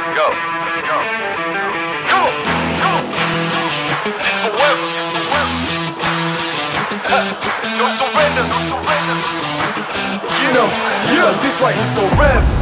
Let's go. Let's go. Come on. Come on. This forever. no surrender. No surrender. You know, yeah, this right here forever.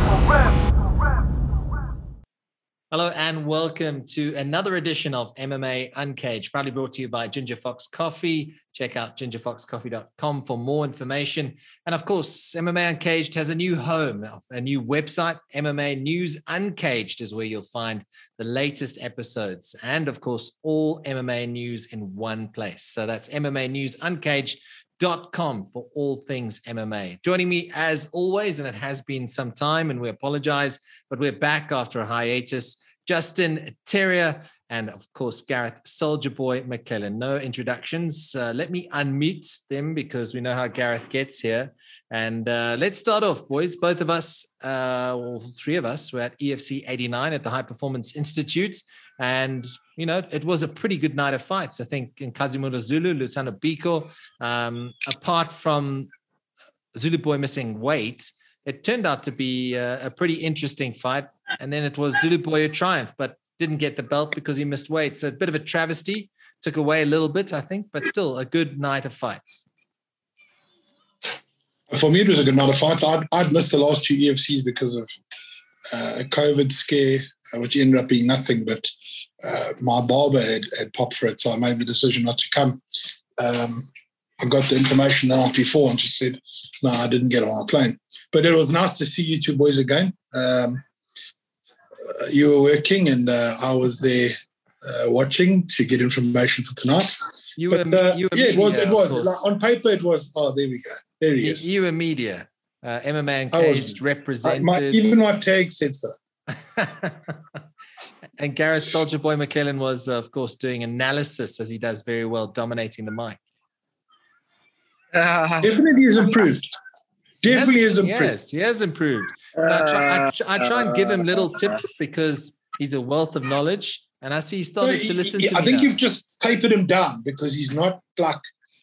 Hello and welcome to another edition of MMA Uncaged, proudly brought to you by Ginger Fox Coffee. Check out gingerfoxcoffee.com for more information. And of course, MMA Uncaged has a new home, a new website. MMA News Uncaged is where you'll find the latest episodes and, of course, all MMA news in one place. So that's MMA News Uncaged dot com for all things MMA. Joining me as always, and it has been some time, and we apologize, but we're back after a hiatus. Justin Terrier and of course Garreth Soldier Boy McLellan. No introductions. Uh, let me unmute them because we know how Garreth gets here. And uh, let's start off, boys. Both of us, uh, well, three of us, were at EFC 89 at the High Performance Institute. And, you know, it was a pretty good night of fights. I think Nkazimulo Zulu, Luthando Biko, um, apart from Zulu Boy missing weight, it turned out to be a, a pretty interesting fight. And then it was Zulu Boy who triumphed, but didn't get the belt because he missed weight. So a bit of a travesty. Took away a little bit, I think, but still a good night of fights. For me, it was a good night of fights. I'd, I'd missed the last two EFCs because of uh, a COVID scare, uh, which ended up being nothing. But uh, my barber had, had popped for it, so I made the decision not to come. Um, I got the information the night before and just said, no, I didn't get on a plane. But it was nice to see you two boys again. Um, uh, you were working and uh, I was there uh, watching to get information for tonight. You but, were, uh, you were yeah, it was. It was. Like, on paper, it was. Oh, there we go. There he You, is. you were media. Uh, MMA I was- represented. my, even my tag said so. and Garreth Soldier Boy McLellan was, uh, of course, doing analysis as he does very well, dominating the mic. Uh, Definitely has improved. Definitely has improved. Yes, he has improved. And I, try, I, I try and give him little tips because he's a wealth of knowledge. And I see he No, started to listen he- to I think now. you've just tapered him down because he's not like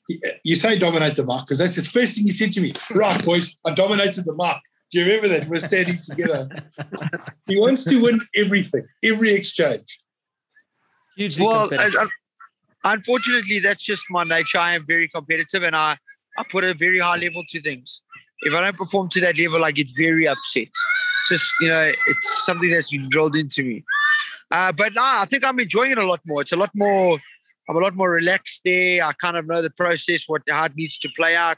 he- you say dominate the mark because that's his first thing he said to me. Right, boys, I dominated the mark. Do you remember that? We're standing together. he wants to win everything, every exchange. Hugely well, competitive. uh, unfortunately, that's just my nature. I am very competitive, and I I put a very high level to things. If I don't perform to that level, I get very upset. Just you know, it's something that's been drilled into me. Uh, but no, I think I'm enjoying it a lot more. It's a lot more. I'm a lot more relaxed there. I kind of know the process, what how it needs to play out.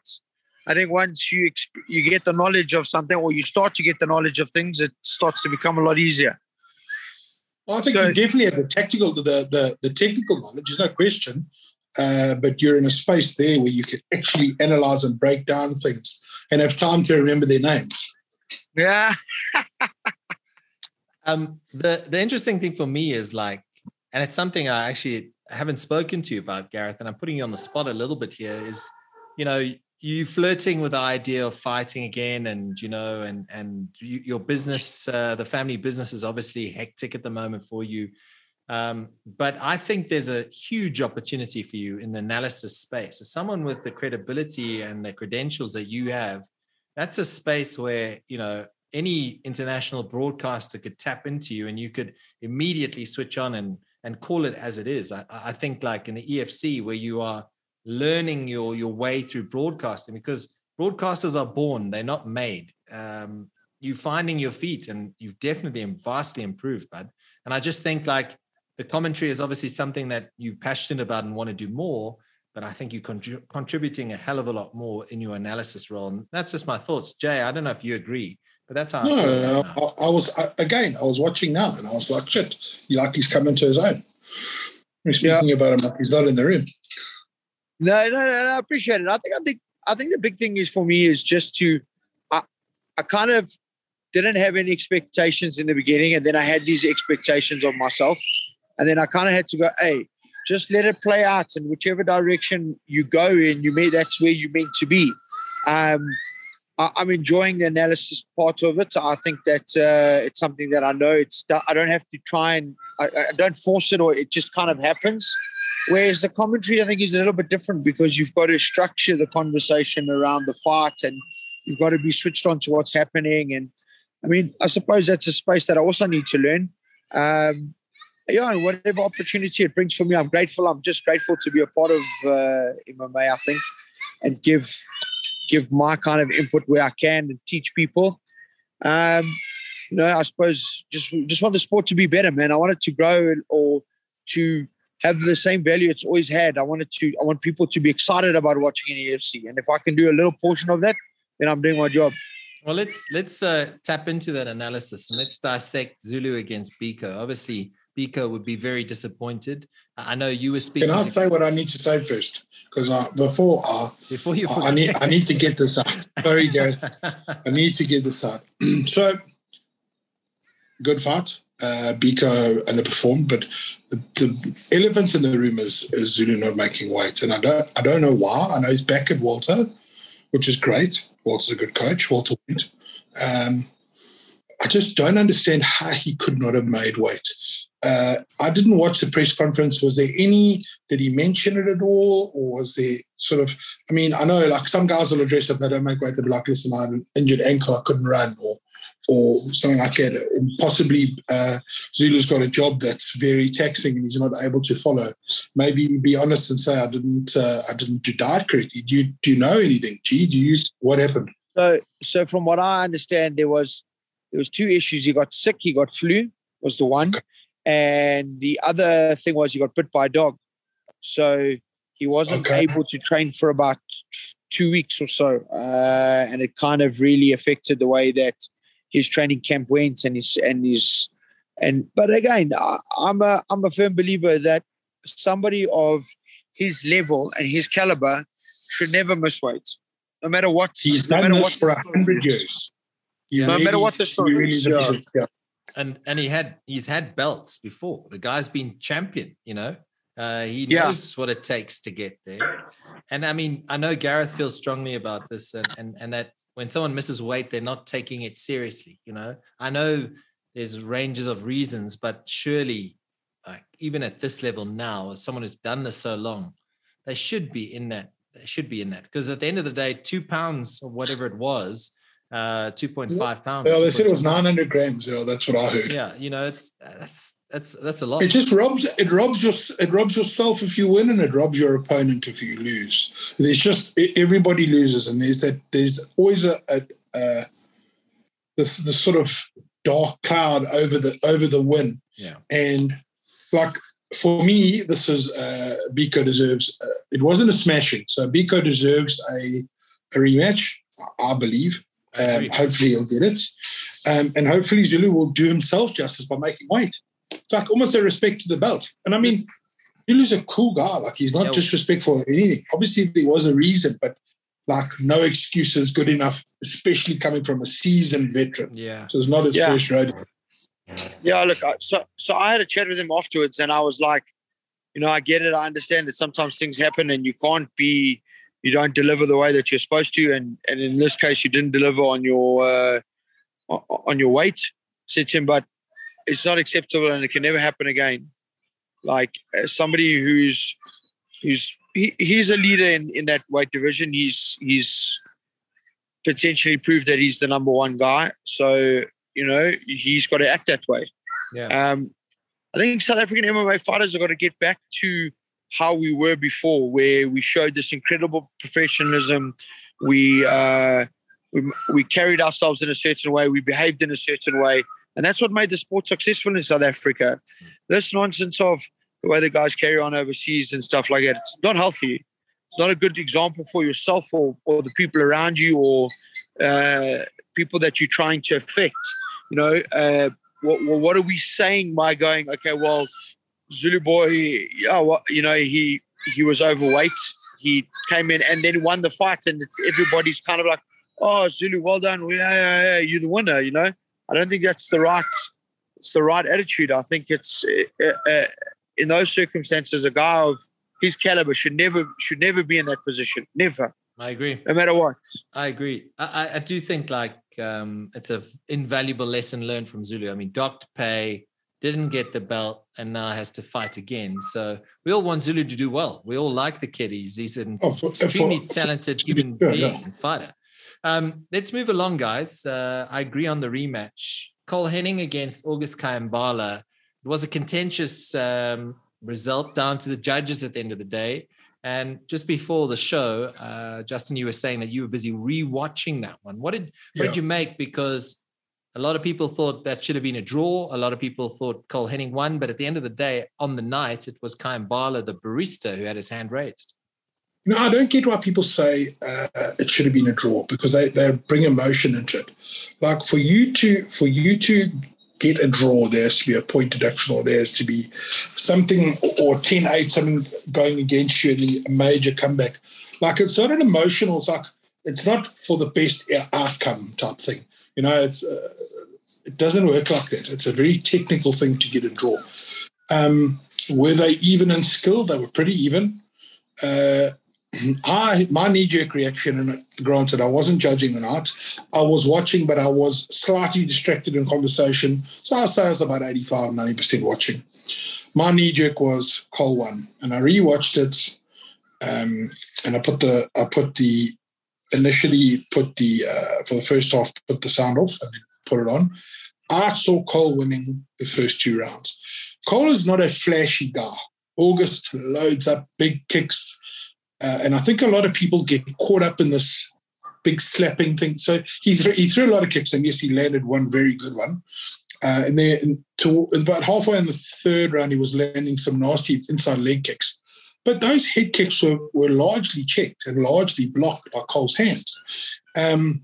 I think once you exp- you get the knowledge of something, or you start to get the knowledge of things, it starts to become a lot easier. I think So- you definitely have the tactical, the the, the technical knowledge. There's no question. Uh, but you're in a space there where you can actually analyze and break down things and have time to remember their names. Yeah. Um, the the interesting thing for me is like, and it's something I actually haven't spoken to you about, Garreth, and I'm putting you on the spot a little bit here. Is you know you flirting with the idea of fighting again, and you know, and and you, your business, uh, the family business is obviously hectic at the moment for you. Um, but I think there's a huge opportunity for you in the analysis space. As someone with the credibility and the credentials that you have, that's a space where you know any international broadcaster could tap into you and you could immediately switch on and and call it as it is. I, I think like in the EFC where you are learning your your way through broadcasting because broadcasters are born, they're not made. Um, you finding your feet and you've definitely vastly improved, bud. And I just think like the commentary is obviously something that you're passionate about and want to do more. But I think you're contri- contributing a hell of a lot more in your analysis role. And that's just my thoughts. Jay, I don't know if you agree, but that's how I feel No, right now. I, I was I, again. I was watching now, and I was like, "Shit, you like he's coming to his own." We're speaking about him like he's not in the room. No, no, no, no, I appreciate it. I think I think I think the big thing is for me is just to I I kind of didn't have any expectations in the beginning, and then I had these expectations of myself, and then I kind of had to go, hey, just let it play out, and whichever direction you go in, you may that's where you're meant to be. Um, I, I'm enjoying the analysis part of it. I think that uh, it's something that I know. It's I don't have to try and I, I don't force it, or it just kind of happens. Whereas the commentary, I think, is a little bit different because you've got to structure the conversation around the fight and you've got to be switched on to what's happening. And I mean, I suppose that's a space that I also need to learn. Um, yeah, and whatever opportunity it brings for me, I'm grateful. I'm just grateful to be a part of uh, MMA. I think, and give give my kind of input where I can and teach people. Um, you know, I suppose just just want the sport to be better, man. I want it to grow or to have the same value it's always had. I wanted to I want people to be excited about watching an UFC. And if I can do a little portion of that, then I'm doing my job. Well, let's let's uh, tap into that analysis and let's dissect Zulu against Biko. Obviously, Biko would be very disappointed. I know you were speaking. Can I say what I need to say first? Because I, before I, before you, I, I need I need to get this out. Very good. I need to get this out. so, good fight. Uh, Biko underperformed, but the, the elephant in the room is, is Zulu not making weight, and I don't I don't know why. I know he's back at Walter, which is great. Walter's a good coach. Walter went. Um, I just don't understand how he could not have made weight. Uh, I didn't watch the press conference. Was there any? Did he mention it at all, or was there sort of? I mean, I know like some guys will address if they don't make weight, they'll be like, "Listen, I had an injured ankle, I couldn't run," or or something like that. And Possibly uh, Zulu's got a job that's very taxing and he's not able to follow. Maybe be honest and say, "I didn't, uh, I didn't do diet correctly." Do you do you know anything? Gee, do you? What happened? So, so from what I understand, there was there was two issues. He got sick. He got flu. Was the one. Okay and the other thing was he got bit by a dog. So he wasn't okay. able to train for about two weeks or so. Uh, and it kind of really affected the way that his training camp went and his, and his, and, but again, I, I'm a, I'm a firm believer that somebody of his level and his caliber should never miss weight, no matter what. He's no matter what for hundred years. Yeah, no really, matter what the story really is. Yeah and and he had he's had belts before. The guy's been champion, you know. Uh, he knows yeah. what it takes to get there. And I mean, I know Gareth feels strongly about this, and and and that when someone misses weight, they're not taking it seriously. You know, I know there's ranges of reasons, but surely, like even at this level now, as someone who's done this so long, they should be in that. They should be in that because at the end of the day, two pounds or whatever it was uh 2.5 pounds yeah they said it was 900 grams yeah that's what i heard. Yeah you know it's that's that's that's a lot. It just robs it robs your it robs yourself if you win and it robs your opponent if you lose. There's just everybody loses and there's that there's always a, a, a this the sort of dark cloud over the over the win. Yeah. And like for me this is uh Biko deserves uh, it wasn't a smashing. So Biko deserves a a rematch I believe um, hopefully he'll get it. Um, and hopefully Zulu will do himself justice by making weight. It's like almost a respect to the belt. And I mean, Zulu's a cool guy. Like he's not yeah. disrespectful or anything. Obviously there was a reason, but like no excuses good enough, especially coming from a seasoned veteran. Yeah. So it's not his yeah. first rodeo. Yeah, look, so so I had a chat with him afterwards, and I was like, you know, I get it. I understand that sometimes things happen, and you can't be you don't deliver the way that you're supposed to, and and in this case, you didn't deliver on your uh, on your weight. Said but it's not acceptable, and it can never happen again. Like somebody who's who's he, he's a leader in, in that weight division. He's he's potentially proved that he's the number one guy. So you know he's got to act that way. Yeah. Um, I think South African MMA fighters have got to get back to how we were before, where we showed this incredible professionalism. We, uh, we we carried ourselves in a certain way. We behaved in a certain way, and that's what made the sport successful in South Africa. This nonsense of the way the guys carry on overseas and stuff like that, it's not healthy. It's not a good example for yourself or, or the people around you or uh, people that you're trying to affect. You know, uh, what, what are we saying by going, okay, well, Zulu boy, yeah, well, you know, he he was overweight. He came in and then won the fight, and it's everybody's kind of like, "Oh, Zulu, well done, yeah, yeah, yeah, you're the winner." You know, I don't think that's the right, it's the right attitude. I think it's uh, uh, in those circumstances, a guy of his caliber should never should never be in that position. Never. I agree. No matter what. I agree. I, I do think like um, it's a invaluable lesson learned from Zulu. I mean, Dr. Pay, didn't get the belt and now has to fight again. So we all want Zulu to do well. We all like the kid. He's, he's an oh, for, extremely for, talented human being yeah. fighter. Um, let's move along, guys. Uh, I agree on the rematch. Cole Henning against August Kayambala. it was a contentious um, result down to the judges at the end of the day. And just before the show, uh, Justin, you were saying that you were busy rewatching that one. What did what Yeah. did you make? Because a lot of people thought that should have been a draw. A lot of people thought Cole Henning won, but at the end of the day, on the night, it was Kai Bala, the barista, who had his hand raised. No, I don't get why people say uh, it should have been a draw because they, they bring emotion into it. Like for you to for you to get a draw, there has to be a point deduction or there has to be something or 10-8, something going against you a major comeback. Like it's not an emotional, it's like it's not for the best outcome type thing. You know, it's uh, it doesn't work like that. It's a very technical thing to get a draw. Um, were they even in skill? They were pretty even. Uh, I my knee jerk reaction, and granted, I wasn't judging the night. I was watching, but I was slightly distracted in conversation. So I'll say I was about 85, 90% watching. My knee jerk was Cole one, and I rewatched it. Um, and I put the I put the initially put the uh, for the first half put the sound off and then put it on. I saw Cole winning the first two rounds. Cole is not a flashy guy. August loads up big kicks. Uh, and I think a lot of people get caught up in this big slapping thing. So he, threw he threw a lot of kicks, and yes, he landed one very good one. Uh, and then to, about halfway in the third round, he was landing some nasty inside leg kicks. But those head kicks were, were largely checked and largely blocked by Cole's hands. Um,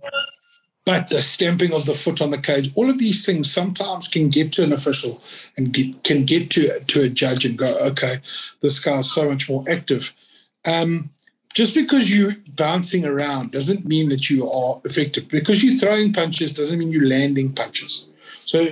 but the stamping of the foot on the cage, all of these things sometimes can get to an official and get, can get to, to a judge and go, okay, this guy's so much more active. Um, just because you're bouncing around doesn't mean that you are effective. Because you're throwing punches doesn't mean you're landing punches. So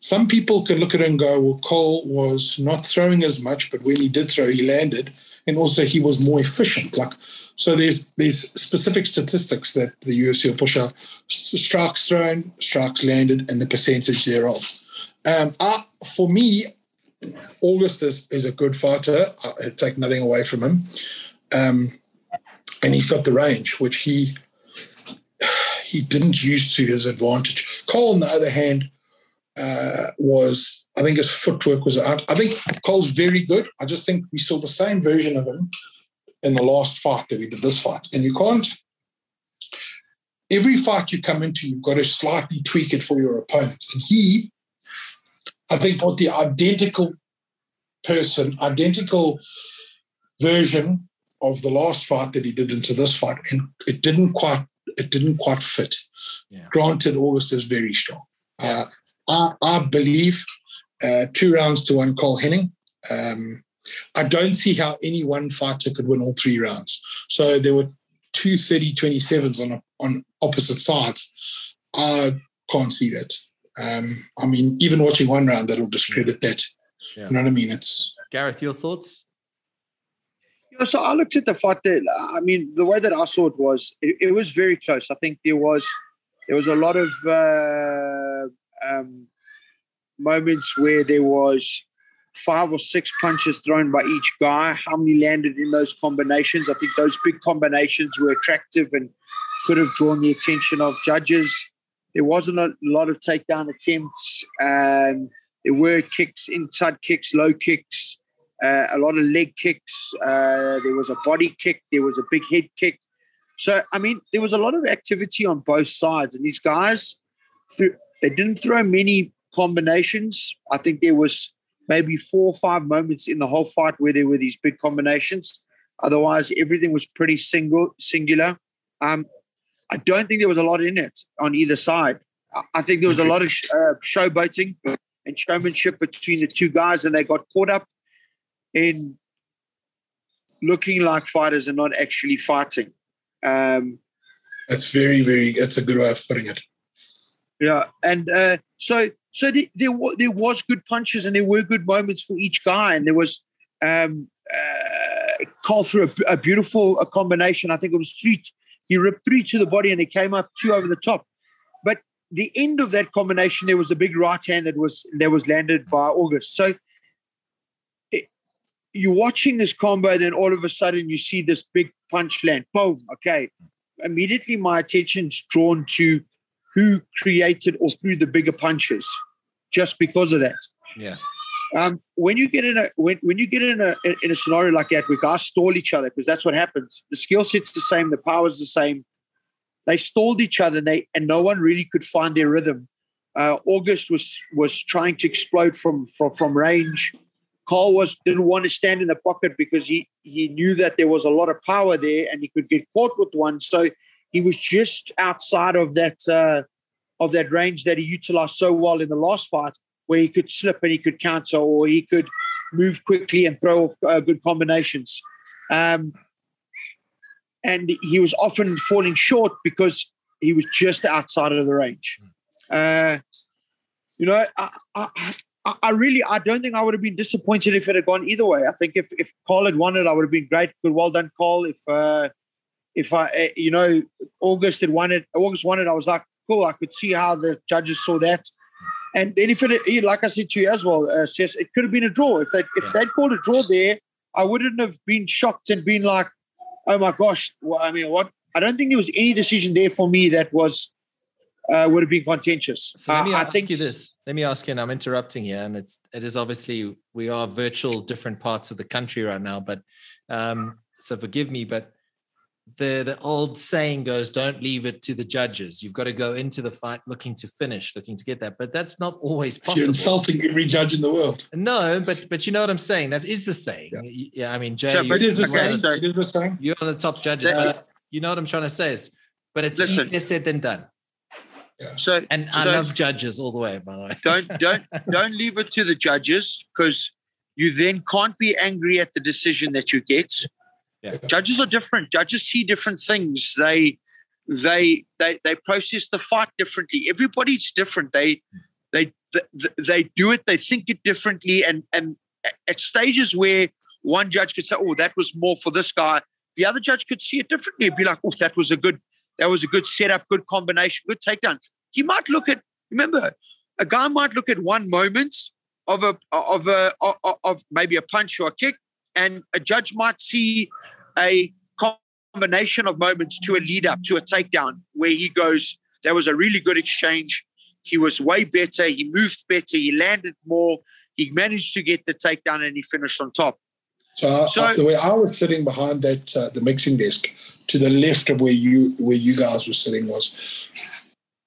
some people can look at it and go, well, Cole was not throwing as much, but when he did throw, he landed. And also he was more efficient. Like so there's there's specific statistics that the UFC will push out. Strikes thrown, strikes landed, and the percentage thereof. Um, I, for me, August is, is a good fighter. I take nothing away from him. Um, and he's got the range, which he he didn't use to his advantage. Cole, on the other hand, uh, was I think his footwork was out. I think Cole's very good. I just think we saw the same version of him in the last fight that we did this fight. And you can't every fight you come into, you've got to slightly tweak it for your opponent. And he, I think, brought the identical person, identical version of the last fight that he did into this fight, and it didn't quite it didn't quite fit. Yeah. Granted, August is very strong. Uh, I, I believe uh, two rounds to one Cole Henning. Um, I don't see how any one fighter could win all three rounds. So there were two 30 27s on, on opposite sides. I can't see that. Um, I mean, even watching one round, that'll discredit that. Yeah. You know what I mean? It's Garreth, your thoughts? Yeah, so I looked at the fight there. I mean, the way that I saw it was it, it was very close. I think there was there was a lot of uh, um, moments where there was five or six punches thrown by each guy. How many landed in those combinations? I think those big combinations were attractive and could have drawn the attention of judges. There wasn't a lot of takedown attempts. Um, there were kicks, inside kicks, low kicks, uh, a lot of leg kicks. Uh, there was a body kick. There was a big head kick. So, I mean, there was a lot of activity on both sides. And these guys, threw, they didn't throw many combinations. I think there was maybe four or five moments in the whole fight where there were these big combinations. Otherwise, everything was pretty single, singular. Um, I don't think there was a lot in it on either side. I- think there was a lot of sh- uh, showboating and showmanship between the two guys, and they got caught up in looking like fighters and not actually fighting. Um, that's very, very. That's a good way of putting it. Yeah, and uh, so so the, there wa- there was good punches and there were good moments for each guy, and there was um, uh, Cole through a, a beautiful a combination. I think it was three. He ripped three to the body and he came up two over the top. But the end of that combination, there was a big right hand that was that was landed by August. So it, you're watching this combo, then all of a sudden you see this big punch land. Boom. Okay. Immediately my attention's drawn to who created or threw the bigger punches just because of that. Yeah. Um, when you get in a when, when you get in a in a scenario like that where guys stall each other because that's what happens. The skill set's the same, the power's the same. They stalled each other, and they and no one really could find their rhythm. Uh, August was was trying to explode from from from range. Carl was didn't want to stand in the pocket because he he knew that there was a lot of power there and he could get caught with one. So he was just outside of that uh, of that range that he utilized so well in the last fight, where he could slip and he could counter or he could move quickly and throw off uh, good combinations. Um, and he was often falling short because he was just outside of the range. Uh, you know, I, I, I really, I don't think I would have been disappointed if it had gone either way. I think if if Carl had won it, I would have been great. Good, well done, Carl. If uh, if I, uh, you know, August had won it, August won it, I was like, cool. I could see how the judges saw that. And then if it, like I said to you as well, uh, Cess, it could have been a draw. If they if Yeah. they'd called a draw there, I wouldn't have been shocked and been like, oh my gosh. Well, I mean, what? I don't think there was any decision there for me that was uh, would have been contentious. So let me Uh, I ask think you this. Let me ask you, and I'm interrupting here, and it's it is obviously we are virtual different parts of the country right now, but um, so forgive me, but the the old saying goes, "Don't leave it to the judges. You've got to go into the fight looking to finish, looking to get that." But that's not always You're possible. insulting every judge in the world. No, but but you know what I'm saying. That is the saying. Yeah. Yeah, I mean, Jay, So, you- but It is a Okay, saying. so- It is a saying. you're on the top judges. Let- but you know what I'm trying to say is, but it's Listen. easier said than done. so. And I so love judges all the way, by the way. don't don't don't leave it to the judges because you then can't be angry at the decision that you get. Yeah. Judges are different. Judges see different things. They they they they process the fight differently. Everybody's different. They they they, do it. They think it differently. And and at stages where one judge could say, "Oh, that was more for this guy," the other judge could see it differently. It'd be like, "Oh, that was a good that was a good setup, good combination, good takedown." He might look at remember a guy might look at one moment of a of a of, of maybe a punch or a kick, and a judge might see a combination of moments to a lead up to a takedown where he goes, There was a really good exchange. He was way better. He moved better. He landed more. He managed to get the takedown, and he finished on top." So, So- I- the way I was sitting behind that uh, the mixing desk, to the left of where you where you guys were sitting was,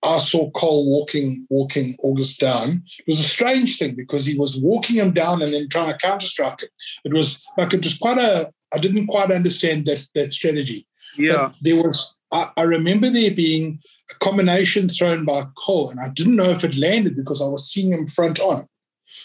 I saw Cole walking walking August down. It was a strange thing because he was walking him down and then trying to counter strike him. It was like it was quite a. I didn't quite understand that that strategy. Yeah, But there was. I, I remember there being a combination thrown by Cole, and I didn't know if it landed because I was seeing him front on.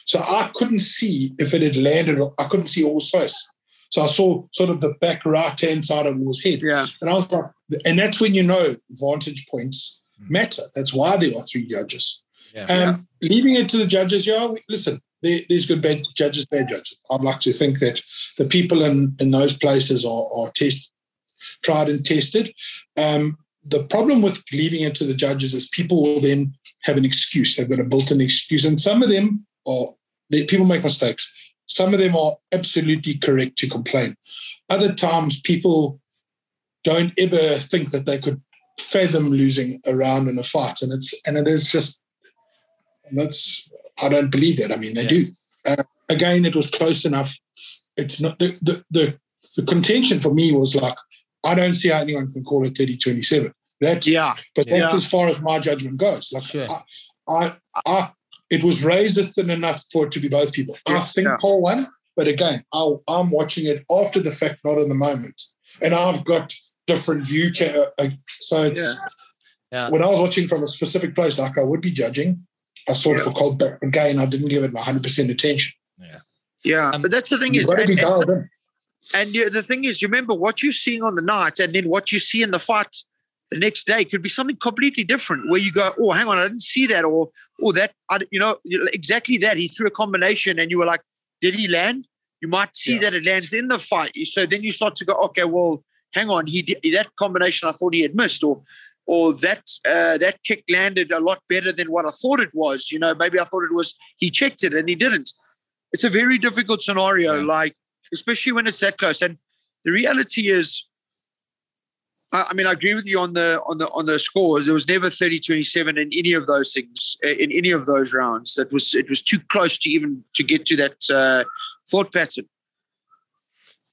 So I couldn't see if it had landed. Or I couldn't see August's face. So I saw sort of the back right hand side of August's head. yeah, And I was like, and that's when you know vantage points matter. That's why there are three judges. Yeah. Um, Leaving it to the judges, yeah, we- listen, there, there's good bad judges, bad judges. I'd like to think that the people in, in those places are, are test, tried and tested. Um, the problem with leaving it to the judges is people will then have an excuse. They've got a built-in excuse, and some of them are. They, people make mistakes. Some of them are absolutely correct to complain. Other times, people don't ever think that they could fathom losing a round in a fight, and it's and it is just that's I don't believe that. I mean, they Yeah. do. Uh, again, it was close enough. It's not the, the the the contention for me was like I don't see how anyone can call it 30-27. That yeah, but Yeah. that's as far as my judgment goes. Like Sure. I, I, I, it was raised thin enough for it to be both people. I think Yeah. Paul won, but again, i I'm watching it after the fact, not in the moment, and I've got different view. Ca- uh, so it's Yeah. Yeah. when I was watching from a specific place, like I would be judging. I saw it Yeah. for cold, but again, I didn't give it my 100 percent attention. yeah. Um, but that's the thing is, got and- be and- dialed in. And yeah, the thing is, you remember what you're seeing on the night, and then what you see in the fight the next day could be something completely different. Where you go, "Oh, hang on, I didn't see that," or "Oh, that," I, you know, exactly that. He threw a combination, and you were like, "Did he land?" You might see Yeah. that it lands in the fight. So then you start to go, "Okay, well, hang on, he did that combination. I thought he had missed," or or that uh, that kick landed a lot better than what I thought it was. You know, maybe I thought it was he checked it and he didn't. It's a very difficult scenario, Yeah. like especially when it's that close. And the reality is, I, I mean, I agree with you on the on the on the score. There was never 30-27 in any of those things uh, in any of those rounds. That was it was too close to even to get to that uh, thought pattern.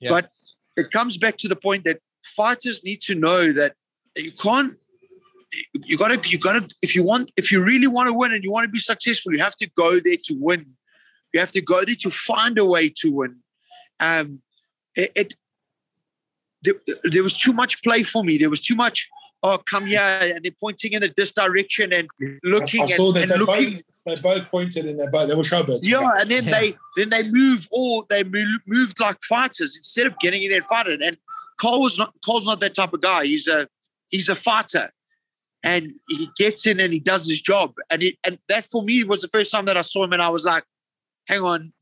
Yeah. But it comes back to the point that fighters need to know that you can't. You gotta, you gotta. If you want, if you really want to win and you want to be successful, you have to go there to win. You have to go there to find a way to win. Um, it, it there, there was too much play for me. There was too much. Oh, come here, and they're pointing in this direction and looking I saw and, that and they looking. both, they both pointed in their both they were showbirds. Yeah, and then Yeah. they then they move all they move, moved like fighters instead of getting in there and fighting. And Cole was not Cole's not that type of guy. He's a he's a fighter, and he gets in and he does his job. And it and that for me was the first time that I saw him, and I was like, hang on,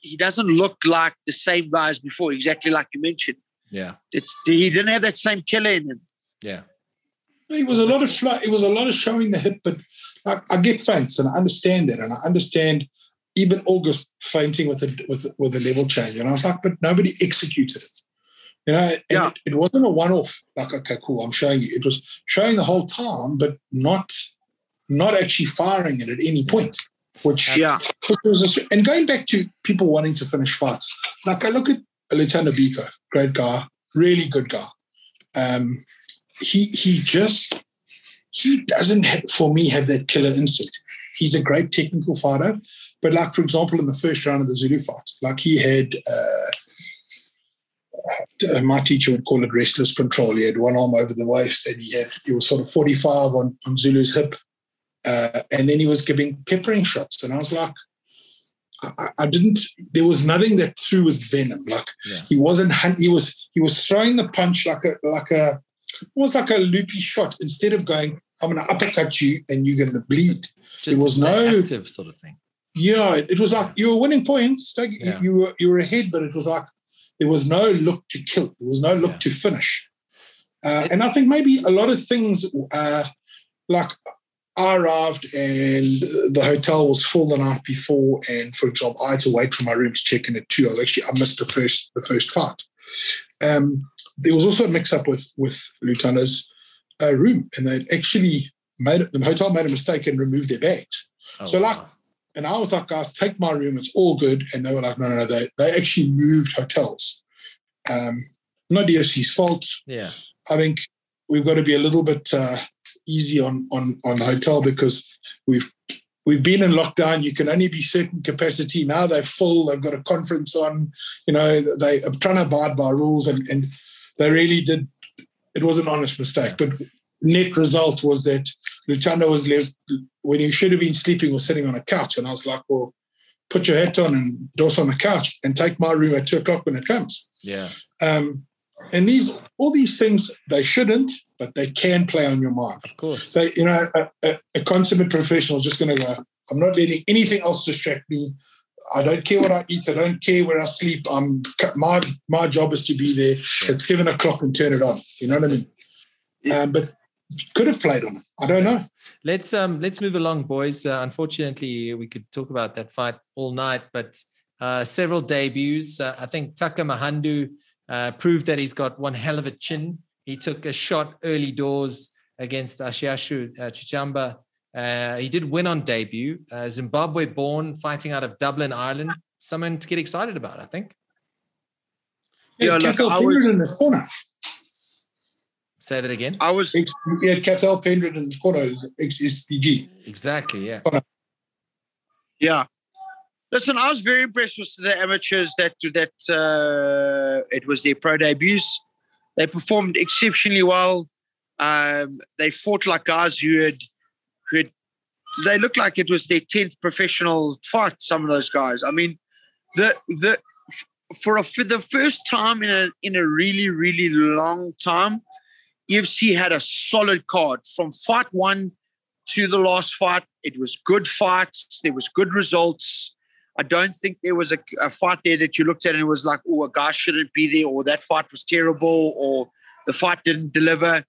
he doesn't look like the same guy as before. Exactly like you mentioned, Yeah. it's he didn't have that same killer in him. Yeah. It was a lot of fly, it was a lot of showing the hip, but I, I get feints and I understand that, and I understand even August fainting with a with with a level change, and I was like, but nobody executed it, you know. And Yeah. it, it wasn't a one off. Like, okay, cool, I'm showing you. It was showing the whole time, but not not actually firing it at any point. Which Yeah, which was a, and going back to people wanting to finish fights, like I look at Luthando Biko, great guy, really good guy. Um, he he just he doesn't have, for me have that killer instinct. He's a great technical fighter, but like for example in the first round of the Zulu fight, like he had. Uh, my teacher would call it restless control. He had one arm over the waist, and he had he was sort of forty five on on Zulu's hip, uh, and then he was giving peppering shots, and I was like, I, I didn't. There was nothing that threw with venom. Like Yeah. he wasn't. He was. He was throwing the punch like a like a almost like a loopy shot instead of going. I'm going to uppercut you and you're going to bleed. Just was no- active sort of thing. Yeah, it, it was like you were winning points. Like Yeah. you, you were you were ahead, but it was like there was no look to kill. There was no look Yeah. to finish. Uh, and I think maybe a lot of things, uh, like I arrived and the hotel was full the night before, and for example, I had to wait for my room to check in at two. I actually I missed the first the first fight. Um, there was also a mix up with with Luthando's uh, room, and they actually made the hotel made a mistake and removed their bags. Oh, So, like, wow. And I was like, guys, take my room. It's all good. And they were like, no, no, no. They, they actually moved hotels. Um, not EFC's fault. yeah. I think we've got to be a little bit uh, easy on, on, on the hotel because we've we've been in lockdown. You can only be certain capacity. Now they're full. They've got a conference on. You know, they are trying to abide by rules, and, and they really did. It was an honest mistake. But net result was that Luthando was left when he should have been sleeping was sitting on a couch. And I was like, well, put your hat on and dose on the couch and take my room at two o'clock when it comes. Yeah. Um, and these all these things they shouldn't, but they can play on your mind. Of course. They, you know, a, a, a consummate professional is just going to go. I'm not letting anything else distract me. I don't care what I eat. I don't care where I sleep. I'm my my job is to be there at seven o'clock and turn it on. You know what I mean? Um, but could have played on it. I don't know. Let's um let's move along, boys. Uh, unfortunately, we could talk about that fight all night, but uh, several debuts. Uh, I think Taka Mahandu uh, proved that he's got one hell of a chin. He took a shot early doors against Ashiashu uh, Chichamba. Uh, he did win on debut. Uh, Zimbabwe born, fighting out of Dublin, Ireland. Someone to get excited about, I think. Yeah, Yeah, like, Cathal I was- in the corner. Say that again. I was Ex- We had Cathal Pendred in the corner, ex SBG. Exactly. Yeah. Yeah. Listen, I was very impressed with the amateurs that that uh, it was their pro debuts. They performed exceptionally well. Um, they fought like guys who had who had they looked like it was their tenth professional fight. Some of those guys. I mean, the the for a, for the first time in a in a really really long time, UFC had a solid card from fight one to the last fight. It was good fights. There was good results. I don't think there was a, a fight there that you looked at and it was like, oh, a guy shouldn't be there, or that fight was terrible, or the fight didn't deliver.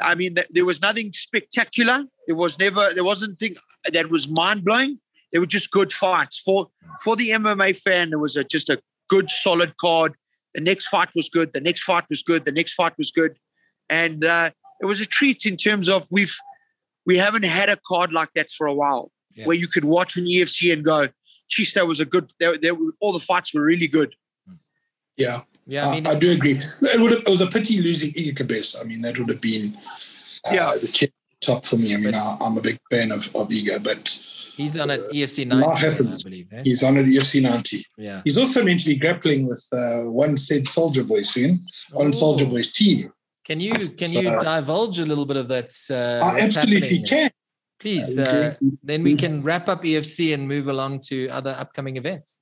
I mean, th- there was nothing spectacular. There was never, there wasn't thing that was mind blowing. They were just good fights for for the MMA fan. There was a, just a good, solid card. The next fight was good. The next fight was good. The next fight was good. And uh, it was a treat in terms of we've we haven't had a card like that for a while, Yeah. where you could watch an EFC and go, "Geez, that was a good. There, there, all the fights were really good." Yeah, Yeah, I I, mean, I do agree. It, would have, it was a pity losing Iga Cabeza. I mean, that would have been uh, Yeah. the cherry top for me. I mean, I, I'm a big fan of, of Iga, but he's on at EFC 90, I happens. believe. eh? he's on at EFC 90. Yeah. He's also meant to be grappling with uh, one said Soldier Boy soon on Soldier Boy's team. Can you can you divulge a little bit of that? Uh, I absolutely happening? can. Please. Uh, Uh, then we can wrap up EFC and move along to other upcoming events.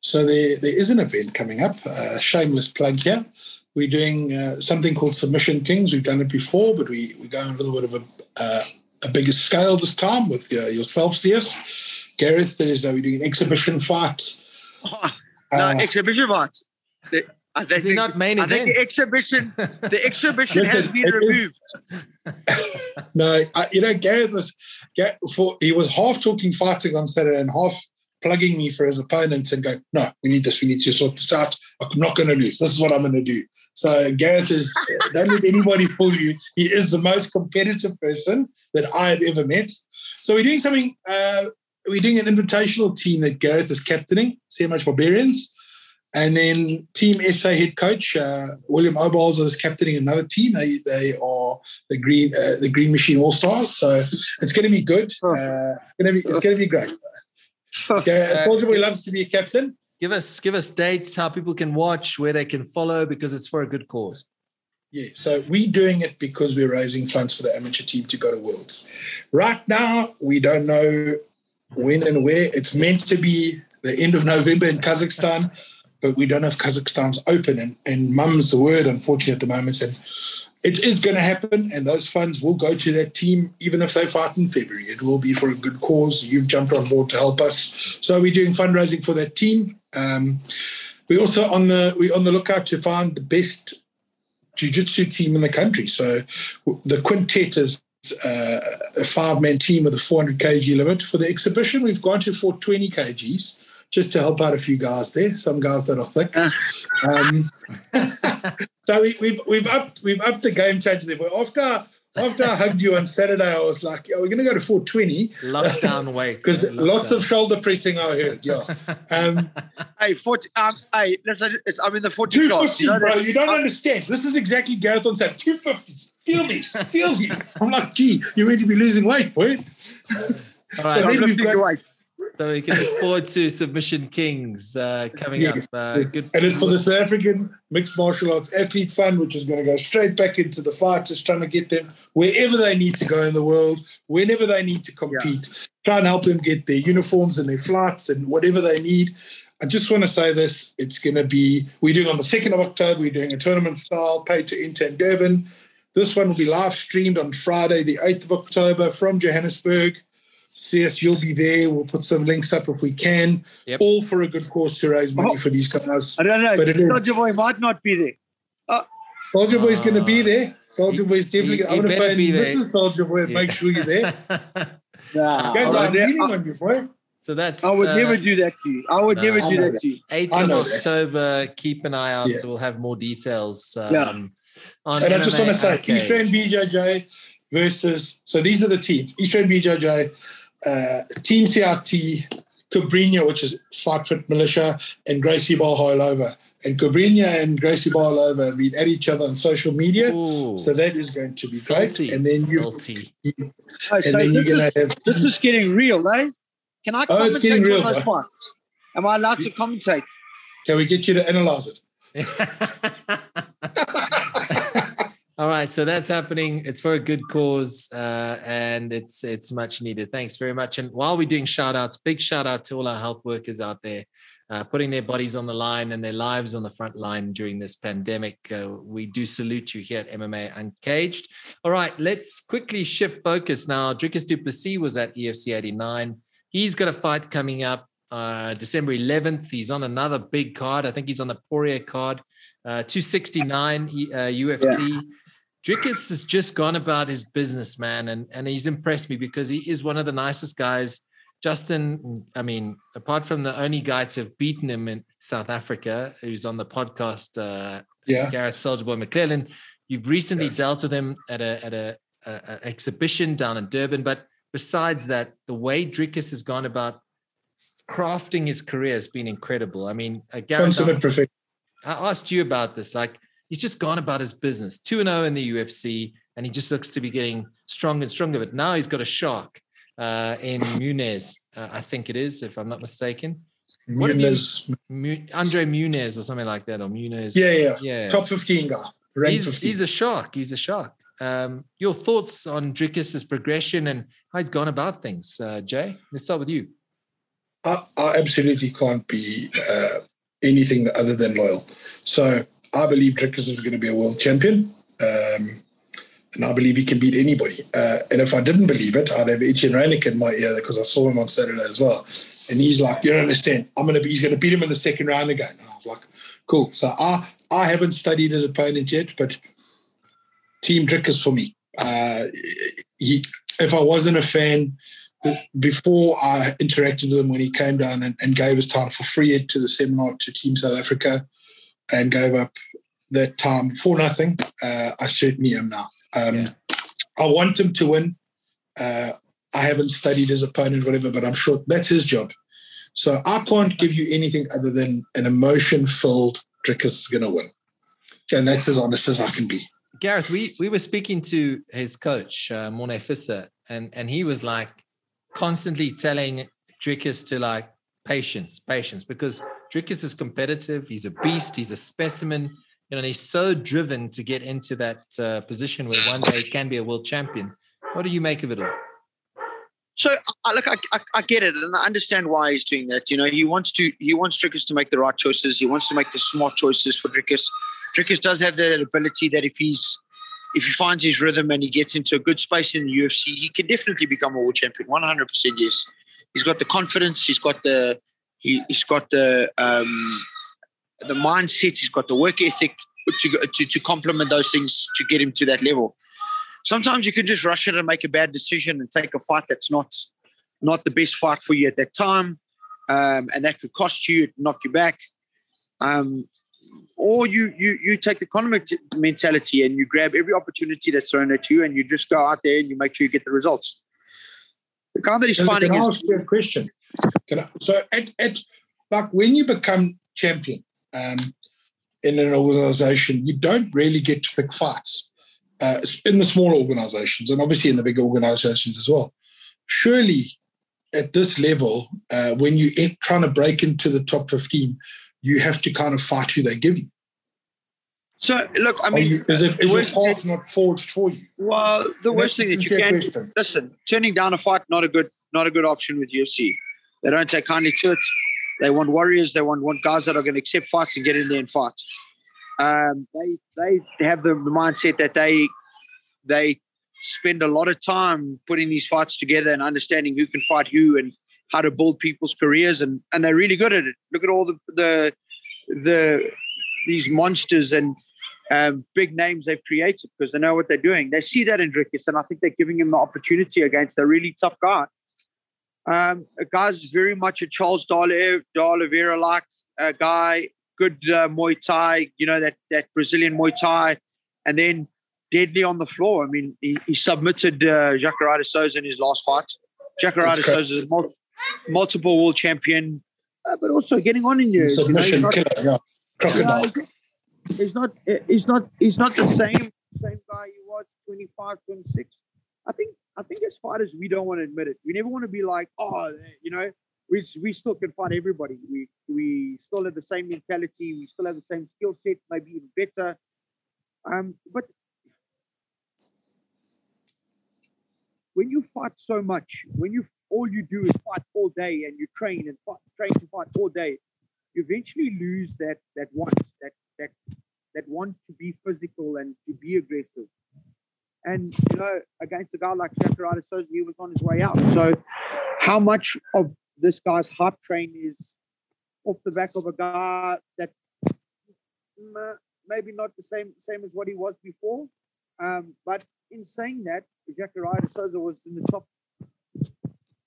So there, there is an event coming up. Uh, shameless plug here. We're doing uh, something called Submission Kings. We've done it before, but we we're going a little bit of a uh, a bigger scale this time with uh, yourself, CS. Garreth, there's uh, we're doing exhibition fights. no, Uh, exhibition fights. The, I Is he not main I think the exhibition, the exhibition Listen, has been removed. no, I, you know, Garreth was Ga- for he was half talking fighting on Saturday and half plugging me for his opponents and going, no, we need this, we need to sort this out. I'm not going to lose. This is what I'm going to do. So Garreth is don't let anybody fool you. He is the most competitive person that I have ever met. So we're doing something. Uh, we're doing an invitational team that Garreth is captaining, CMH Barbarians. And then Team SA head coach uh, William Obols is captaining another team. They, they are the Green uh, the Green Machine All Stars. So it's going to be good. Uh, gonna be, it's going to be great. Okay, Soldier Boy loves to be a captain. Give us give us dates, how people can watch, where they can follow, because it's for a good cause. Yeah, so we're doing it because we're raising funds for the amateur team to go to Worlds. Right now, we don't know when and where. It's meant to be the end of November in Kazakhstan, but we don't know if Kazakhstan's open. And, and mum's the word, unfortunately, at the moment. And it is going to happen, and those funds will go to that team, even if they fight in February. It will be for a good cause. You've jumped on board to help us. So we're doing fundraising for that team. Um, we're also on the we're on the lookout to find the best jiu-jitsu team in the country. So the quintet is uh, a five-man team with a 400 kg limit. For the exhibition, we've gone to 420 kgs just to help out a few guys there, some guys that are thick. um, so we, we've we've upped we've upped the game changer there. But after after I hugged you on Saturday, I was like, yeah, we're going to go to 420 Lockdown weight. because uh, lots of shoulder pressing. I heard, yeah. Um, Hey, 40, um, hey, listen, it's, I'm in the 40 class. 250, You know bro. You don't understand. This is exactly Garreth on said. 250. Feel these. Feel these. I'm like, gee, you're meant to be losing weight, boy. All So right, then I'm we've lifting got- weights. So we can look forward to Submission Kings uh, coming Yes, up. Uh, Yes. good. And it's for the South African Mixed Martial Arts Athlete Fund, which is going to go straight back into the fighters, trying to get them wherever they need to go in the world, whenever they need to compete, try and help them get their uniforms and their flights and whatever they need. I just want to say this it's going to be, we're doing on the 2nd of October, we're doing a tournament style, paid to enter in Durban. This one will be live streamed on Friday, the 8th of October from Johannesburg. CS, you'll be there. We'll put some links up if we can. Yep. All for a good cause to raise money Oh. for these guys. I don't know. But it is. Soldier Boy might not be there. Soldier Boy's going to be there. Soldier He- Boy's definitely he- going to. I'm he going to better phone be there. Mrs. Soldier Boy and Yeah. make sure you're there. Nah, Guys, I, would I'm ne- leaning on you, boy. so that's I would uh, never do that to you. I would no, never I do that that. to you. 8th of know that. October. Keep an eye out. Yeah. So we'll have more details. Um, Yeah. on And I just want to say, Arcade. East Rand BJJ versus. So these are the teams: East Rand BJJ, uh, Team CRT, Cabrinha, which is Fight Fit Militia, and Gracie Barholova. And Cabrinha and Gracie Barholova have been at each other on social media. Ooh, So that is going to be salty, great. And then you, salty. Oh, so then this, you're is, going to have. this is getting real, eh? Can I Oh, it's commentate getting real, on those bro. fights? Am I allowed to commentate? Can we get you to analyze it? All right, so that's happening. It's for a good cause, uh, and it's it's much needed. Thanks very much. And while we're doing shout outs, big shout out to all our health workers out there, uh, putting their bodies on the line and their lives on the front line during this pandemic. Uh, we do salute you here at MMA Uncaged. All right, let's quickly shift focus now. Dricus du Plessis was at EFC 89. He's got a fight coming up uh, December 11th. He's on another big card. I think he's on the Poirier card, uh, 269 UFC. uh, UFC. Dricus has just gone about his business, man, and, and he's impressed me because he is one of the nicest guys. Justin, I mean, apart from the only guy to have beaten him in South Africa, who's on the podcast, uh, Yeah. Garreth Soldier Boy McLellan, You've recently Yeah. dealt with him at a at a, a, a exhibition down in Durban, but besides that, the way Dricus has gone about crafting his career has been incredible. I mean, uh, Garreth. I asked you about this. Like, he's just gone about his business, 2 0 in the UFC, and he just looks to be getting stronger and stronger. But now he's got a shark uh, in Munez, uh, I think it is, if I'm not mistaken. Muniz. Mu- Andre Munez or something like that, or Munez. Yeah, yeah. Yeah. Top 15 guy. Rank He's, 15. he's a shark. He's a shark. Um, your thoughts on Dricus's progression and how he's gone about things, uh, Jay? Let's start with you. I, I absolutely can't be uh, anything other than loyal. So I believe Dricus is going to be a world champion. Um, and I believe he can beat anybody. Uh, and if I didn't believe it, I'd have Etienne Reinik in my ear because I saw him on Saturday as well. And he's like, you don't understand. I'm gonna be. He's gonna beat him in the second round again. And I was like, cool. So I I haven't studied his opponent yet, but Team Dricus for me. Uh, he, if I wasn't a fan, before I interacted with him when he came down and, and gave his time for free to the seminar to Team South Africa and gave up that time for nothing, uh, I certainly am now. Um, Yeah. I want him to win. Uh, I haven't studied his opponent, whatever, but I'm sure that's his job. So I can't give you anything other than an emotion filled Dricus is going to win. And that's as honest as I can be. Garreth, we we were speaking to his coach, uh, Morne Visser, and and he was like constantly telling Dricus to like patience, patience, because Dricus is competitive. He's a beast. He's a specimen. You know, and he's so driven to get into that uh, position where one day he can be a world champion. What do you make of it all? So, I, look, I, I, I get it, and I understand why he's doing that. You know, he wants to he wants Dricus to make the right choices. He wants to make the smart choices for Dricus. Dricus does have that ability that if he's if he finds his rhythm and he gets into a good space in the UFC, he can definitely become a world champion. One hundred percent, yes. He's got the confidence. He's got the he, he's got the um, the mindset. He's got the work ethic to to to complement those things to get him to that level sometimes you can just rush it and make a bad decision and take a fight that's not not the best fight for you at that time, um, and that could cost you, knock you back. Um, or you you you take the Conor mentality and you grab every opportunity that's thrown at you, and you just go out there and you make sure you get the results. The guy that he's Can fighting I is ask you a question? Can I, so, at, at like when you become champion um, in an organization, you don't really get to pick fights uh, in the smaller organizations and obviously in the big organizations as well. Surely, at this level, uh, when you're trying to break into the top 15, you have to kind of fight who they give you. so. Look, I mean, you- is it is your path not forged for you? well, the And worst thing that you can question. listen, turning down a fight not a good not a good option with UFC. They don't take kindly to it. They want warriors. They want want guys that are going to accept fights and get in there and fight. Um, they they have the, mindset that they they spend a lot of time putting these fights together and understanding who can fight who and how to build people's careers and and they're really good at it. Look at all the the the these monsters and um, big names they've created because they know what they're doing. They see that in Dricus, and I think they're giving him the opportunity against a really tough guy. Um, a guy's very much a Charles De Oliveira like uh, guy, good uh, Muay Thai, you know, that, that Brazilian Muay Thai, and then deadly on the floor. I mean, he, he submitted uh, Jacaré Souza in his last fight. Jacaré That's. Souza is a mul- multiple world champion, uh, but also getting on in years. You know, he's Submission not- killer, yeah. Crocodile. he's not he's not he's not the same same guy he was 25 26 i think i think as fighters we don't want to admit it we never want to be like oh you know we, we still can fight everybody we we still have the same mentality we still have the same skill set maybe even better um but when you fight so much when you all you do is fight all day and you train and fight, train to fight all day you eventually lose that that want that that that want to be physical and to be aggressive. And you know, against a guy like Jacaré de Souza, he was on his way out. So, how much of this guy's hype train is off the back of a guy that mm, uh, maybe not the same same as what he was before? Um, but in saying that, Jacaré de Souza was in the top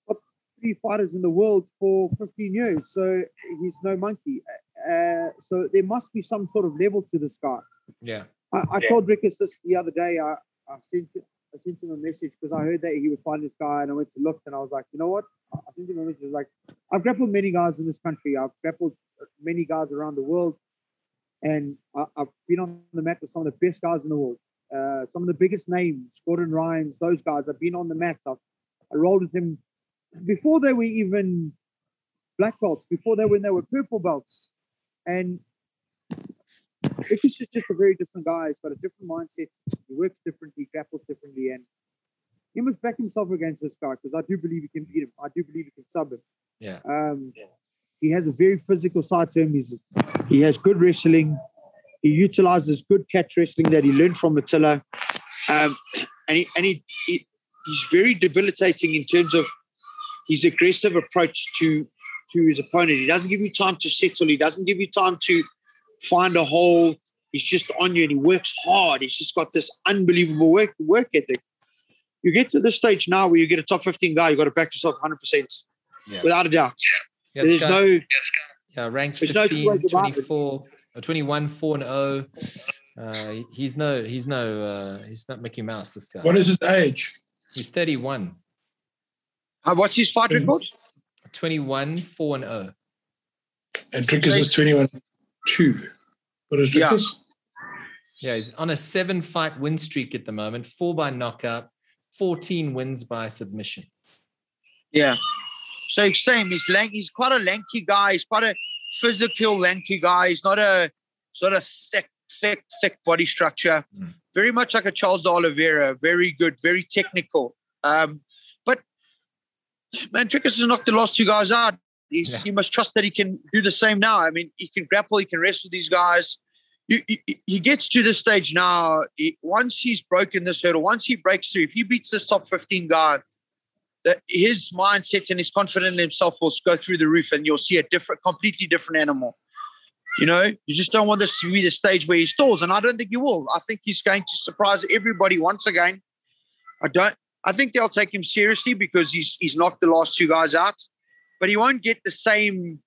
top three fighters in the world for 15 years, so he's no monkey. Uh, so there must be some sort of level to this guy. Yeah. I, I Yeah. told Dricus this the other day. I, I sent I sent him a message because I heard that he would find this guy, and I went to look, and I was like, you know what? I sent him a message like, I've grappled many guys in this country. I've grappled many guys around the world, and I, I've been on the mat with some of the best guys in the world. Uh, some of the biggest names, Gordon Ryan's, those guys. I've been on the mat. I've, I rolled with them before they were even black belts, before they when they were purple belts, and Ricky's just, just a very different guy. He's got a different mindset. He works differently, grapples differently, and he must back himself against this guy because I do believe he can beat him. I do believe he can sub him. Yeah. Um, he has a very physical side to him. He's he has good wrestling. He utilizes good catch wrestling that he learned from Attila, um, and he and he, he he's very debilitating in terms of his aggressive approach to to his opponent. He doesn't give you time to settle. He doesn't give you time to find a hole. He's just on you and he works hard. He's just got this unbelievable work work ethic. You get to the stage now where you get a top 15 guy, you've got to back yourself 100%, Yeah. without a doubt. Yeah, this There's guy- no, yeah, ranked there's no 15, ways about it. 24, or 21, 4 and 0. Uh, he's no, he's no, uh, he's not Mickey Mouse. This guy. What is his age? He's 31, uh, what's his fight record? 21, 4 and oh. 0. And Dricus is 21 2. What is Yeah. Dricus? Yeah, he's on a seven fight win streak at the moment, four by knockout, 14 wins by submission. Yeah. So it's same. He's lank. He's quite a lanky guy. He's quite a physical, lanky guy. He's not a sort of thick, thick, thick body structure. Mm. Very much like a Charles de Oliveira. Very good. Very technical. Um, but man, Dricus has knocked the last two guys out. He's, Yeah. You must trust that he can do the same now. I mean, he can grapple. He can wrestle these guys. You, he gets to this stage now. He, once he's broken this hurdle, once he breaks through, if he beats this top 15 guy, that his mindset and his confidence in himself will go through the roof and you'll see a different, completely different animal. You know, you just don't want this to be the stage where he stalls. And I don't think he will. I think he's going to surprise everybody once again. I don't, I think they'll take him seriously because he's he's knocked the last two guys out, but he won't get the same,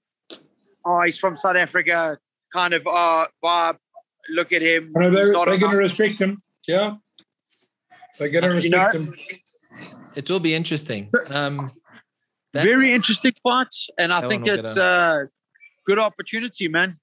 oh, he's from South Africa kind of uh vibe. Look at him. I they're, they're going to enough. respect him. Yeah. They're going to You know- respect him. It will be interesting. Um, that- Very interesting fight. And I think it's get a good opportunity, man.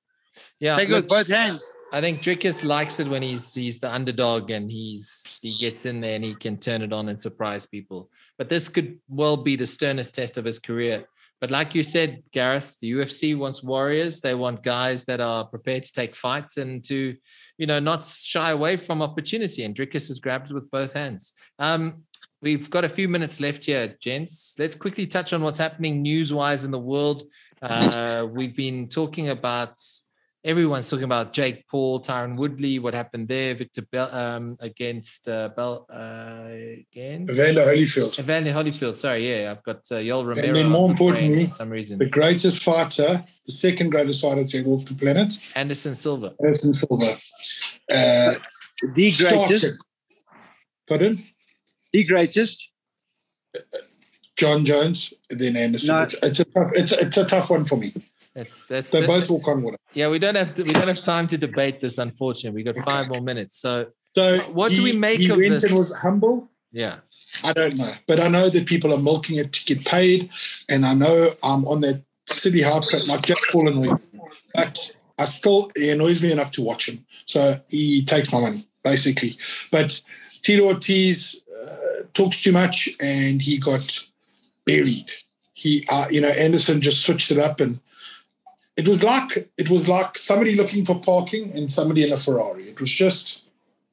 yeah, Take it with both hands. I think Dricus likes it when he's he's the underdog and he's he gets in there and he can turn it on and surprise people. But this could well be the sternest test of his career. But like you said, Garreth, the UFC wants warriors. They want guys that are prepared to take fights and to, you know, not shy away from opportunity. And Dricus has grabbed it with both hands. Um, we've got a few minutes left here, gents. Let's quickly touch on what's happening news-wise in the world. Uh, we've been talking about everyone's talking about Jake Paul, Tyron Woodley, what happened there, Victor Bell um, against uh, Bell uh, against Evander Holyfield, Evander Holyfield. Sorry, yeah, I've got uh, Yoel Romero. then more importantly, for some reason, the greatest fighter, the second greatest fighter to walk the planet, Anderson Silva. Anderson Silva. Uh, The started- greatest. Pardon? The greatest. Jon Jones, then Anderson. No. It's, it's a tough. It's, it's a tough one for me. That's that's They both walk on water. yeah. We don't have to, we don't have time to debate this. Unfortunately, we got five more minutes. So So What do we make he of went this? And was humble. yeah, I don't know, but I know that people are milking it to get paid, and I know I'm on that city hard track like Jack Paul annoys me. But I still he annoys me enough to watch him, so he takes my money basically. But Tito Ortiz uh, talks too much, and he got buried. He, uh, you know, Anderson just switched it up, and it was like it was like somebody looking for parking and somebody in a Ferrari. It was just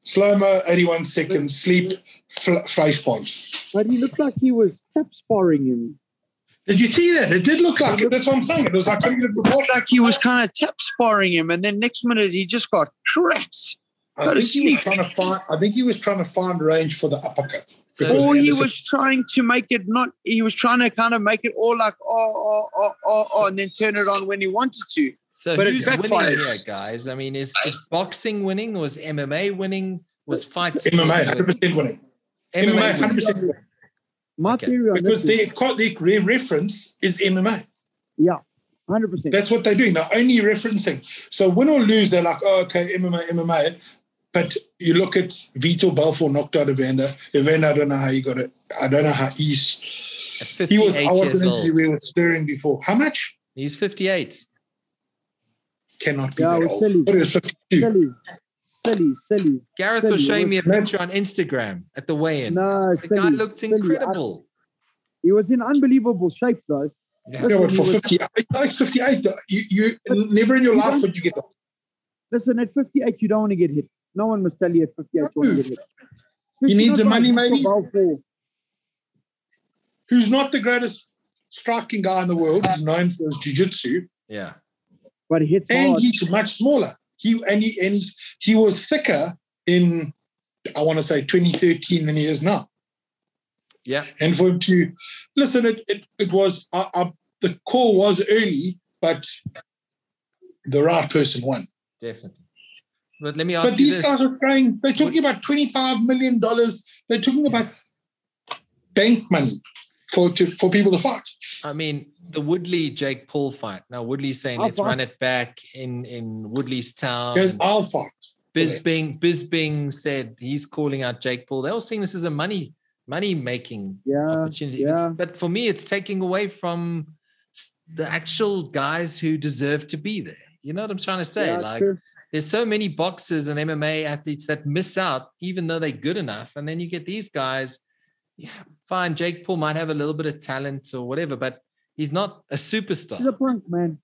slow mo, 81 seconds, sleep, fl- face point. But he looked like he was tap sparring him. Did you see that? It did look like it. That's what I'm saying. It was like something that was Looked like he was kind of tap sparring him, and then next minute he just got cracked. I think he was trying to find. I think he was trying to find range for the uppercut. So- Because Or he Anderson- was trying to make it not. He was trying to kind of make it all like oh oh oh oh, oh and then turn it on when he wanted to. So But it who's winning backfired. here, guys? I mean, is, is boxing winning? Or was MMA winning? Was fights MMA, 100 percent winning. MMA, 100 percent winning. My Okay. theory Because this is, their co- their their reference is MMA. yeah, hundred percent. That's what they're doing. They're only referencing. So win or lose, they're like, oh, okay, MMA, MMA. But you look at Vitor Belfort knocked out Evander. Evander, I don't know how he got it. I don't know how he's. He was. I wasn't old. into we were stirring before. How much? He's 58. Cannot be Yeah, that old. silly. What is 52? Silly, silly, silly. Garreth Silly, was showing me a Let's- picture on Instagram at the weigh-in. No, the guy looked silly. I- incredible. He was in unbelievable shape though. Yeah. Yeah, but for He was- 50, Alex 58, you, you never in your life would you get that. Listen, at 58, you don't want to get hit. No one must tell you at 58 you want to get hit. He needs the money, not maybe? Who's not the greatest striking guy in the world? He's known for his jiu-jitsu. Yeah. But he hits and hard. he's much smaller. He and he and he's, he was thicker in I want to say 2013 than he is now. Yeah. And for him to listen, it it, it was uh, uh, the call was early, but the right person won. Definitely. But let me ask But you these this. guys are trying. They're talking about 25 million dollars. They're talking about bank money for to, for people to fight. I mean, the Woodley Jake Paul fight. Now Woodley's saying I'll let's fight. run it back in in Woodley's town. Yes, I'll fight. for that. Bisping Bisping said he's calling out Jake Paul. They're all saying this is a money money making yeah, opportunity. It's- yeah. but for me, it's taking away from the actual guys who deserve to be there. You know what I'm trying to say? yeah, like true. There's so many boxers and MMA athletes that miss out, even though they're good enough. And then you get these guys. Yeah, fine. Jake Paul might have a little bit of talent or whatever, but he's not a superstar. He's a punk, man.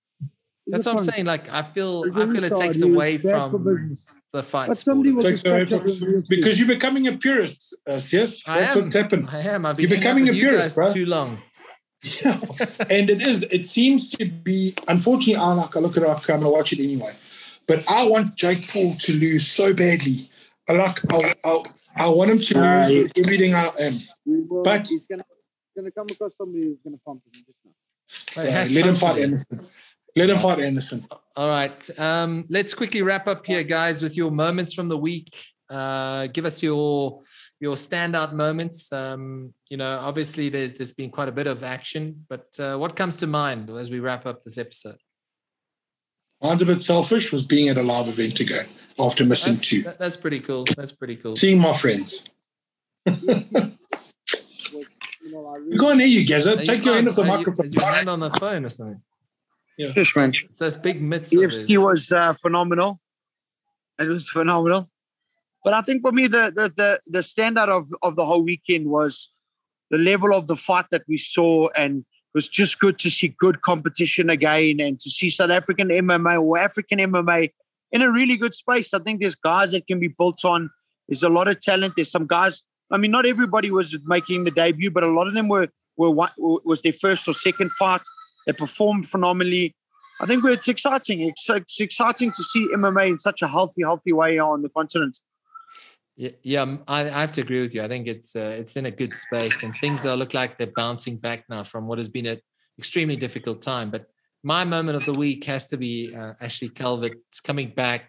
He's That's a what I'm saying. Like I feel, He's I a feel it takes away from the fight. But somebody was Takes from- because you're becoming a purist, uh, yes. I That's am. what's happened. I am. I've been You're becoming a purist, guys bro. too long. Yeah, and it is. It seems to be. Unfortunately, I like. I look at it. I'm gonna watch it anyway. But I want Jake Paul to lose so badly. I like. I, I, I want him to Nah, lose he- with everything I am. Will- But- he's gonna, gonna come across somebody who's gonna pump him. Just now. Yeah, let him fight. Anderson. Let him fight Anderson. All right. Um, let's quickly wrap up here, guys, with your moments from the week. Uh, give us your your standout moments. Um, you know, obviously there's there's been quite a bit of action, but uh, what comes to mind as we wrap up this episode? Mine's a bit selfish. Was being at a live event again after missing That's, two, that- that's pretty cool. That's pretty cool. seeing my friends. You know, I really, Go on here, you Gaza. You Take your hand fine? off the Are you- microphone. Is your hand on the phone or something? Yeah. Yes, man. It's big mitts. of EFC was uh, phenomenal. It was phenomenal. But I think for me, the the the, the standout of, of the whole weekend was the level of the fight that we saw, and it was just good to see good competition again, and to see South African MMA or African MMA in a really good space. I think there's guys that can be built on. There's a lot of talent. There's some guys. I mean, not everybody was making the debut, but a lot of them were were was their first or second fight. They performed phenomenally. I think it's exciting. It's, it's exciting to see MMA in such a healthy, healthy way on the continent. Yeah, um, I, I have to agree with you. I think it's uh, it's in a good space, and things are look like they're bouncing back now from what has been an extremely difficult time. But my moment of the week has to be uh, Ashley Calvert coming back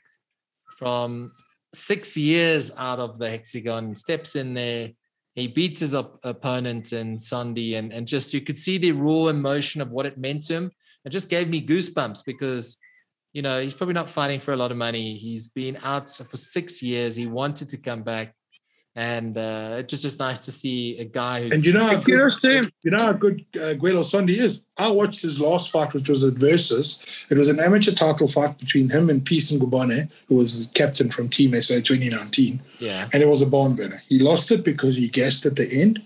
from six years out of the hexagon, steps in there. He beats his op- opponent in Sunday, and and just you could see the raw emotion of what it meant to him. It just gave me goosebumps because you know, he's probably not fighting for a lot of money. He's been out for six years. He wanted to come back. And uh, it was just nice to see a guy who's And you know how good, Kudos to you know how good uh, Guelo Sondi is. I watched his last fight, which was at Versus. It was an amateur title fight between him and Peace Ngubane, who was the captain from Team SA 2019, yeah, and it was a barn burner. He lost it because he guessed at the end,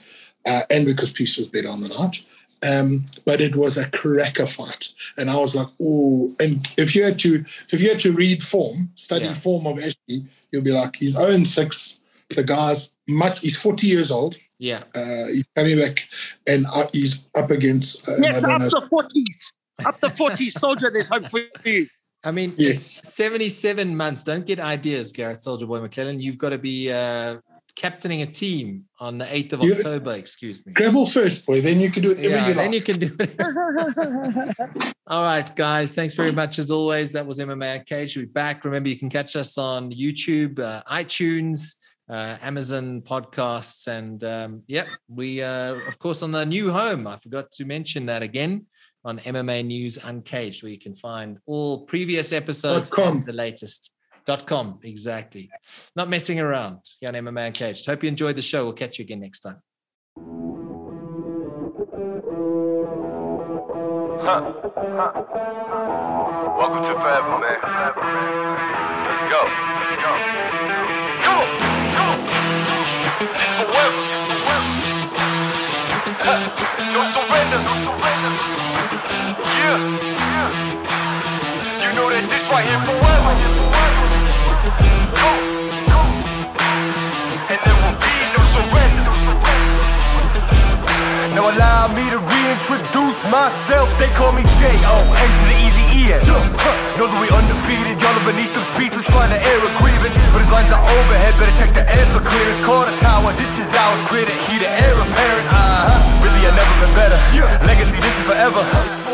uh, and because Peace was better on the night. Um, but it was a cracker fight, and I was like, "Oh!" And if you had to, if you had to read form, study Yeah. form of Ashley, you'll be like, "He's 0 6. The guy's much. He's 40 years old. yeah. Uh, he's coming back, and uh, he's up against. Uh, Yes, I up know. the 40s. Up the 40s, soldier, there's hope for you. I mean, Yes. it's 77 months. Don't get ideas, Garreth Soldier Boy McLellan. You've got to be uh, captaining a team on the 8th of You- October, excuse me. Grab first, boy. Then you can do whatever Yeah, you then like. you can do it. All right, guys. Thanks very much as always. That was MMA Cage. We'll be back. Remember, you can catch us on YouTube, uh, iTunes, uh, Amazon podcasts, and um, yep, we uh, of course on the new home. I forgot to mention that again on MMA News Uncaged, where you can find all previous episodes and the latest. Dot com, exactly. Not messing around here on MMA Uncaged. Hope you enjoyed the show. We'll catch you again next time. Welcome to Forever, man. Let's go. Come on. Forever. No surrender. Yeah. You know that this right here forever. Now allow me to reintroduce myself. They call me J.O. N to the easy E. Know that we undefeated. Y'all are beneath them speeches trying to air a grievance. But his lines are overhead. Better check the air for clearance. Call the tower. This is ours. Clear the heat of air apparent. Uh huh. Really, I've never been better. Legacy, this is forever.